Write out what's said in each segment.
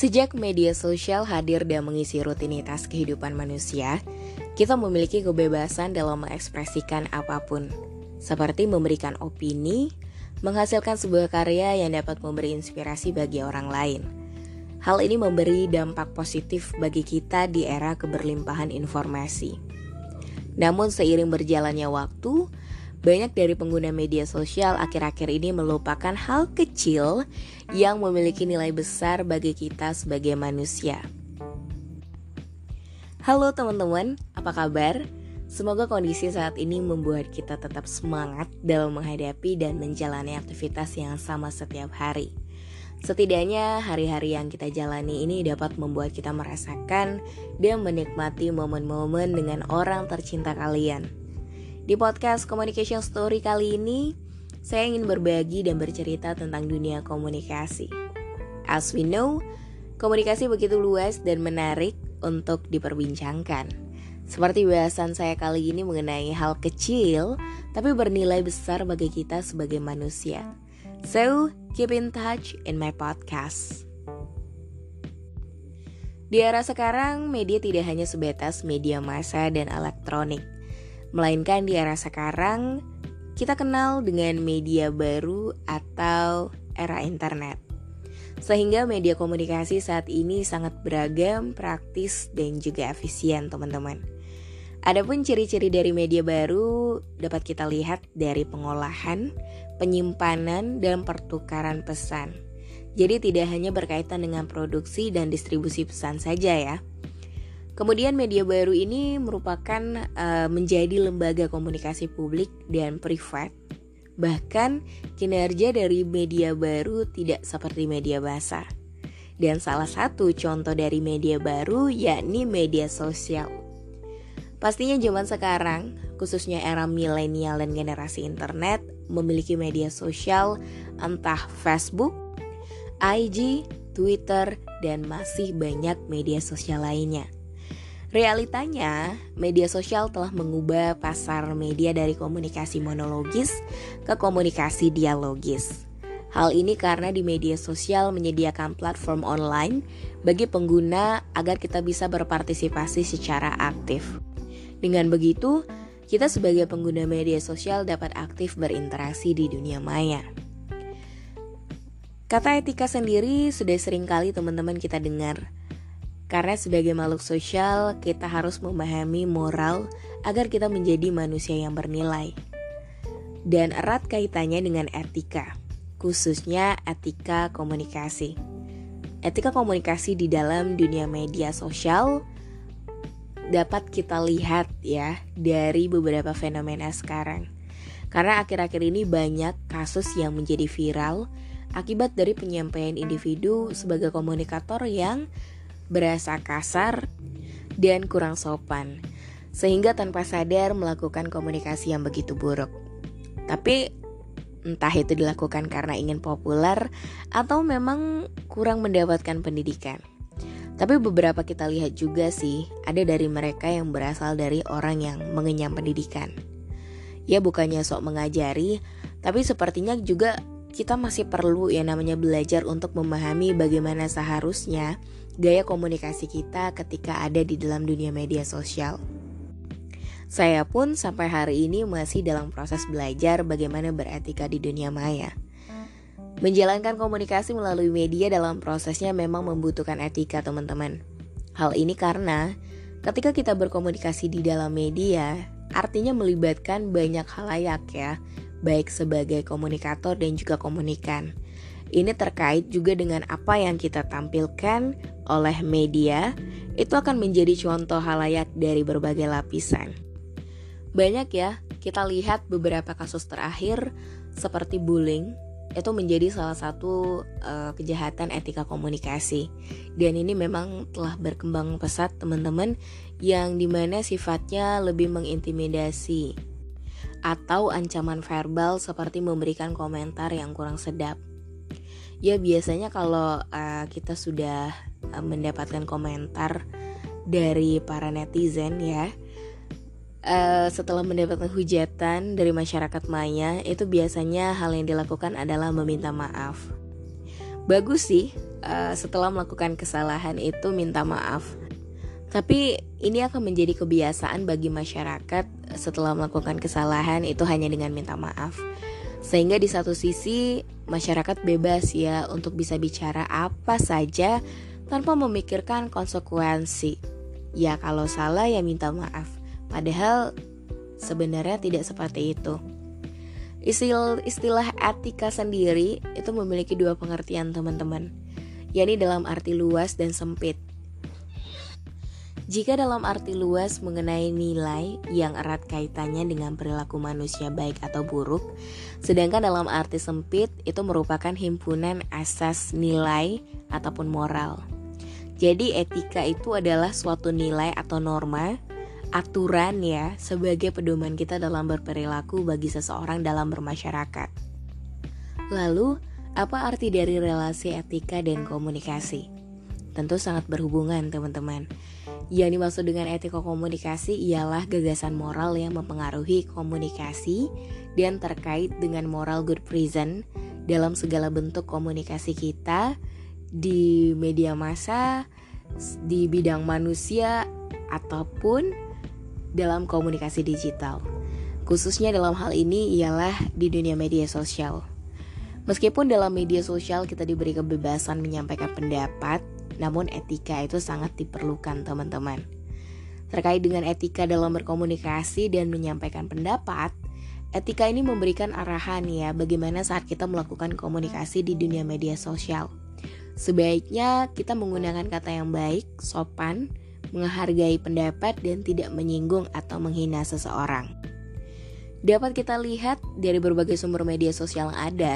Sejak media sosial hadir dan mengisi rutinitas kehidupan manusia, kita memiliki kebebasan dalam mengekspresikan apa pun, seperti memberikan opini, menghasilkan sebuah karya yang dapat memberi inspirasi bagi orang lain. Hal ini memberi dampak positif bagi kita di era keberlimpahan informasi. Namun seiring berjalannya waktu, banyak dari pengguna media sosial akhir-akhir ini melupakan hal kecil yang memiliki nilai besar bagi kita sebagai manusia. Halo teman-teman, apa kabar? Semoga kondisi saat ini membuat kita tetap semangat dalam menghadapi dan menjalani aktivitas yang sama setiap hari. Setidaknya hari-hari yang kita jalani ini dapat membuat kita merasakan dan menikmati momen-momen dengan orang tercinta kalian di podcast Communication Story kali ini, saya ingin berbagi dan bercerita tentang dunia komunikasi. As we know, komunikasi begitu luas dan menarik untuk diperbincangkan. Seperti bahasan saya kali ini mengenai hal kecil tapi bernilai besar bagi kita sebagai manusia. So, keep in touch in my podcast. Di era sekarang, media tidak hanya sebatas media massa dan elektronik Melainkan di era sekarang, kita kenal dengan media baru atau era internet. Sehingga media komunikasi saat ini sangat beragam, praktis, dan juga efisien teman-teman. Adapun ciri-ciri dari media baru dapat kita lihat dari pengolahan, penyimpanan, dan pertukaran pesan. Jadi tidak hanya berkaitan dengan produksi dan distribusi pesan saja ya, Kemudian media baru ini merupakan uh, menjadi lembaga komunikasi publik dan privat. Bahkan kinerja dari media baru tidak seperti media basah. Dan salah satu contoh dari media baru yakni media sosial. Pastinya zaman sekarang, khususnya era milenial dan generasi internet, memiliki media sosial entah Facebook, IG, Twitter, dan masih banyak media sosial lainnya. Realitanya, media sosial telah mengubah pasar media dari komunikasi monologis ke komunikasi dialogis. Hal ini karena di media sosial menyediakan platform online bagi pengguna agar kita bisa berpartisipasi secara aktif. Dengan begitu, kita sebagai pengguna media sosial dapat aktif berinteraksi di dunia maya. Kata etika sendiri sudah sering kali teman-teman kita dengar, karena sebagai makhluk sosial, kita harus memahami moral agar kita menjadi manusia yang bernilai. Dan erat kaitannya dengan etika, khususnya etika komunikasi. Etika komunikasi di dalam dunia media sosial dapat kita lihat ya dari beberapa fenomena sekarang. Karena akhir-akhir ini banyak kasus yang menjadi viral akibat dari penyampaian individu sebagai komunikator yang berasa kasar, dan kurang sopan, sehingga tanpa sadar melakukan komunikasi yang begitu buruk. Tapi entah itu dilakukan karena ingin populer atau memang kurang mendapatkan pendidikan. Tapi beberapa kita lihat juga sih, ada dari mereka yang berasal dari orang yang mengenyam pendidikan. Ya bukannya sok mengajari, tapi sepertinya juga kita masih perlu yang namanya belajar untuk memahami bagaimana seharusnya gaya komunikasi kita ketika ada di dalam dunia media sosial. Saya pun sampai hari ini masih dalam proses belajar bagaimana beretika di dunia maya. Menjalankan komunikasi melalui media dalam prosesnya memang membutuhkan etika, teman-teman. Hal ini karena ketika kita berkomunikasi di dalam media, artinya melibatkan banyak halayak ya, baik sebagai komunikator dan juga komunikan. Ini terkait juga dengan apa yang kita tampilkan oleh media, itu akan menjadi contoh halayak dari berbagai lapisan. Banyak ya, kita lihat beberapa kasus terakhir seperti bullying, itu menjadi salah satu uh, kejahatan etika komunikasi dan ini memang telah berkembang pesat teman-teman yang di mana sifatnya lebih mengintimidasi atau ancaman verbal seperti memberikan komentar yang kurang sedap. Ya biasanya kalau uh, kita sudah uh, mendapatkan komentar dari para netizen ya, uh, setelah mendapatkan hujatan dari masyarakat maya, itu biasanya hal yang dilakukan adalah meminta maaf. bagus sih uh, setelah melakukan kesalahan itu minta maaf tapi ini akan menjadi kebiasaan bagi masyarakat setelah melakukan kesalahan itu hanya dengan minta maaf. Sehingga di satu sisi masyarakat bebas ya untuk bisa bicara apa saja tanpa memikirkan konsekuensi. Ya kalau salah ya minta maaf. Padahal sebenarnya tidak seperti itu. Istilah, istilah etika sendiri itu memiliki dua pengertian teman-teman, yakni dalam arti luas dan sempit. Jika dalam arti luas mengenai nilai yang erat kaitannya dengan perilaku manusia baik atau buruk, sedangkan dalam arti sempit itu merupakan himpunan asas nilai ataupun moral. Jadi etika itu adalah suatu nilai atau norma, aturan ya sebagai pedoman kita dalam berperilaku bagi seseorang dalam bermasyarakat. Lalu, apa arti dari relasi etika dan komunikasi? Tentu sangat berhubungan, teman-teman. Yang dimaksud dengan etika komunikasi ialah gagasan moral yang mempengaruhi komunikasi dan terkait dengan moral good present dalam segala bentuk komunikasi kita di media massa, di bidang manusia, ataupun dalam komunikasi digital. Khususnya dalam hal ini ialah di dunia media sosial. Meskipun dalam media sosial kita diberi kebebasan menyampaikan pendapat, namun etika itu sangat diperlukan teman-teman. Terkait dengan etika dalam berkomunikasi dan menyampaikan pendapat, etika ini memberikan arahan ya bagaimana saat kita melakukan komunikasi di dunia media sosial. Sebaiknya kita menggunakan kata yang baik, sopan, menghargai pendapat dan tidak menyinggung atau menghina seseorang. Dapat kita lihat dari berbagai sumber media sosial yang ada,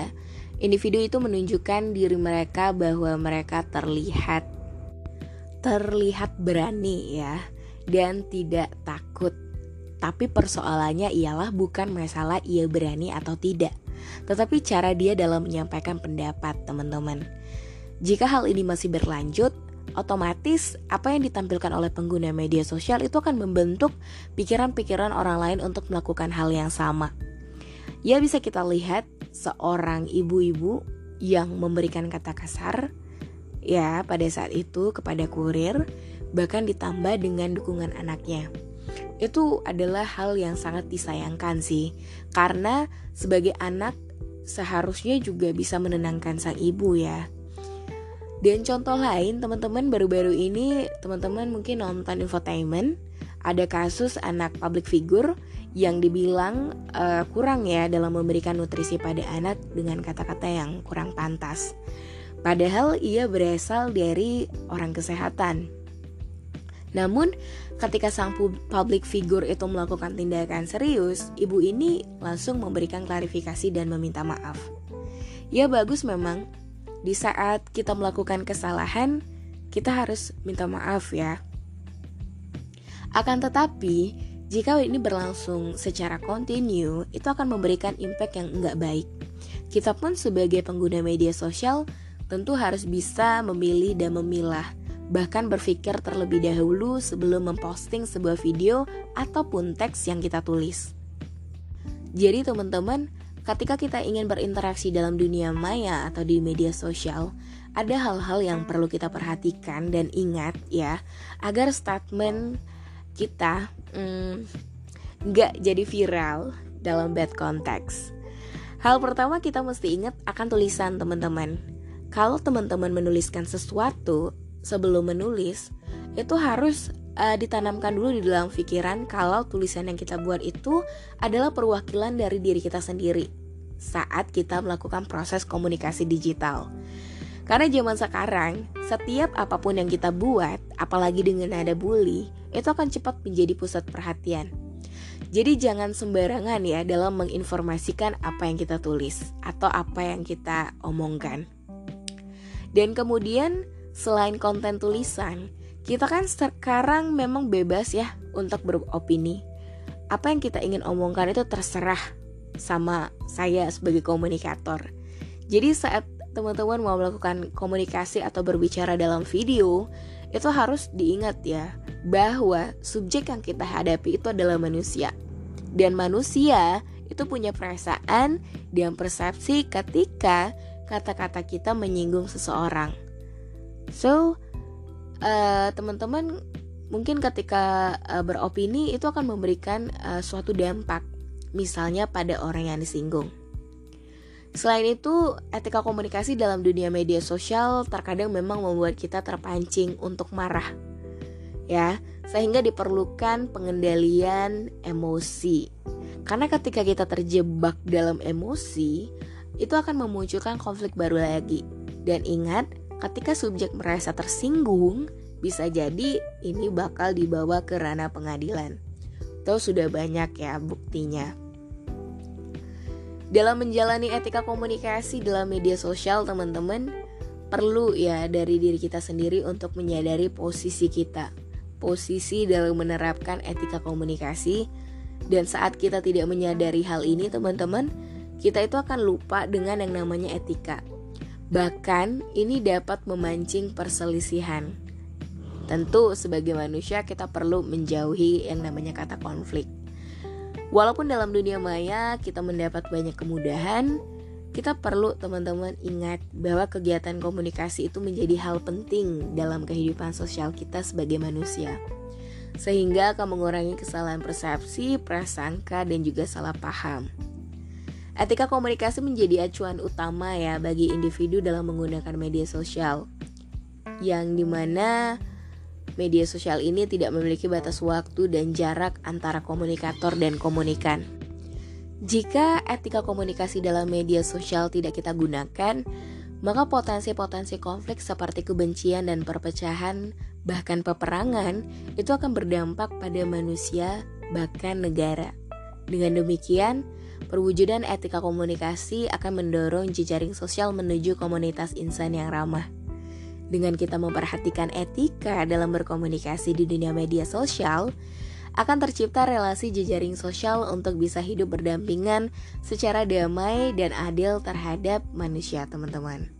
individu itu menunjukkan diri mereka bahwa mereka terlihat terlihat berani ya dan tidak takut. Tapi persoalannya ialah bukan masalah ia berani atau tidak, tetapi cara dia dalam menyampaikan pendapat, teman-teman. Jika hal ini masih berlanjut, otomatis apa yang ditampilkan oleh pengguna media sosial itu akan membentuk pikiran-pikiran orang lain untuk melakukan hal yang sama. Ya bisa kita lihat seorang ibu-ibu yang memberikan kata kasar ya pada saat itu kepada kurir bahkan ditambah dengan dukungan anaknya. Itu adalah hal yang sangat disayangkan sih karena sebagai anak seharusnya juga bisa menenangkan sang ibu ya. Dan contoh lain teman-teman baru-baru ini teman-teman mungkin nonton infotainment ada kasus anak public figure yang dibilang uh, kurang ya dalam memberikan nutrisi pada anak dengan kata-kata yang kurang pantas. Padahal ia berasal dari orang kesehatan. Namun, ketika sang public figure itu melakukan tindakan serius, ibu ini langsung memberikan klarifikasi dan meminta maaf. Ya bagus memang, di saat kita melakukan kesalahan, kita harus minta maaf ya. Akan tetapi, jika ini berlangsung secara kontinu, itu akan memberikan impact yang enggak baik. Kita pun sebagai pengguna media sosial tentu harus bisa memilih dan memilah, bahkan berpikir terlebih dahulu sebelum memposting sebuah video ataupun teks yang kita tulis. Jadi teman-teman, ketika kita ingin berinteraksi dalam dunia maya atau di media sosial, ada hal-hal yang perlu kita perhatikan dan ingat ya, agar statement kita hmm, nggak jadi viral dalam bad context. Hal pertama kita mesti ingat akan tulisan teman-teman kalau teman-teman menuliskan sesuatu sebelum menulis itu harus uh, ditanamkan dulu di dalam pikiran kalau tulisan yang kita buat itu adalah perwakilan dari diri kita sendiri saat kita melakukan proses komunikasi digital. Karena zaman sekarang, setiap apa pun yang kita buat, apalagi dengan nada bully, itu akan cepat menjadi pusat perhatian. Jadi jangan sembarangan ya dalam menginformasikan apa yang kita tulis atau apa yang kita omongkan. Dan kemudian selain konten tulisan, kita kan sekarang memang bebas ya untuk beropini. Apa yang kita ingin omongkan itu terserah sama saya sebagai komunikator. Jadi saat teman-teman mau melakukan komunikasi atau berbicara dalam video, itu harus diingat ya bahwa subjek yang kita hadapi itu adalah manusia. Dan manusia itu punya perasaan dan persepsi ketika kata-kata kita menyinggung seseorang. So, uh, teman-teman mungkin ketika uh, beropini itu akan memberikan uh, suatu dampak, misalnya pada orang yang disinggung. Selain itu, etika komunikasi dalam dunia media sosial terkadang memang membuat kita terpancing untuk marah. Ya, sehingga diperlukan pengendalian emosi. Karena ketika kita terjebak dalam emosi, itu akan memunculkan konflik baru lagi. Dan ingat, ketika subjek merasa tersinggung, bisa jadi ini bakal dibawa ke ranah pengadilan. Tahu sudah banyak ya buktinya. Dalam menjalani etika komunikasi dalam media sosial, teman-teman, perlu ya dari diri kita sendiri untuk menyadari posisi kita. Posisi dalam menerapkan etika komunikasi dan saat kita tidak menyadari hal ini, teman-teman, kita itu akan lupa dengan yang namanya etika. Bahkan ini dapat memancing perselisihan. Tentu sebagai manusia kita perlu menjauhi yang namanya kata konflik. Walaupun dalam dunia maya kita mendapat banyak kemudahan, kita perlu teman-teman ingat bahwa kegiatan komunikasi itu menjadi hal penting dalam kehidupan sosial kita sebagai manusia. Sehingga akan mengurangi kesalahan persepsi, prasangka, dan juga salah paham. Etika komunikasi menjadi acuan utama ya bagi individu dalam menggunakan media sosial. Yang di mana Media sosial ini tidak memiliki batas waktu dan jarak antara komunikator dan komunikan. Jika etika komunikasi dalam media sosial tidak kita gunakan, maka potensi-potensi konflik seperti kebencian dan perpecahan, bahkan peperangan, itu akan berdampak pada manusia, bahkan negara. Dengan demikian, perwujudan etika komunikasi akan mendorong jejaring sosial menuju komunitas insan yang ramah. Dengan kita memperhatikan etika dalam berkomunikasi di dunia media sosial, akan tercipta relasi jejaring sosial untuk bisa hidup berdampingan secara damai dan adil terhadap manusia, teman-teman.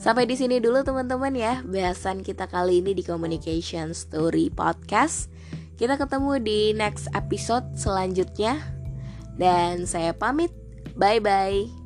Sampai di sini dulu teman-teman ya bahasan kita kali ini di Communication Story Podcast. Kita ketemu di next episode selanjutnya dan saya pamit. Bye bye.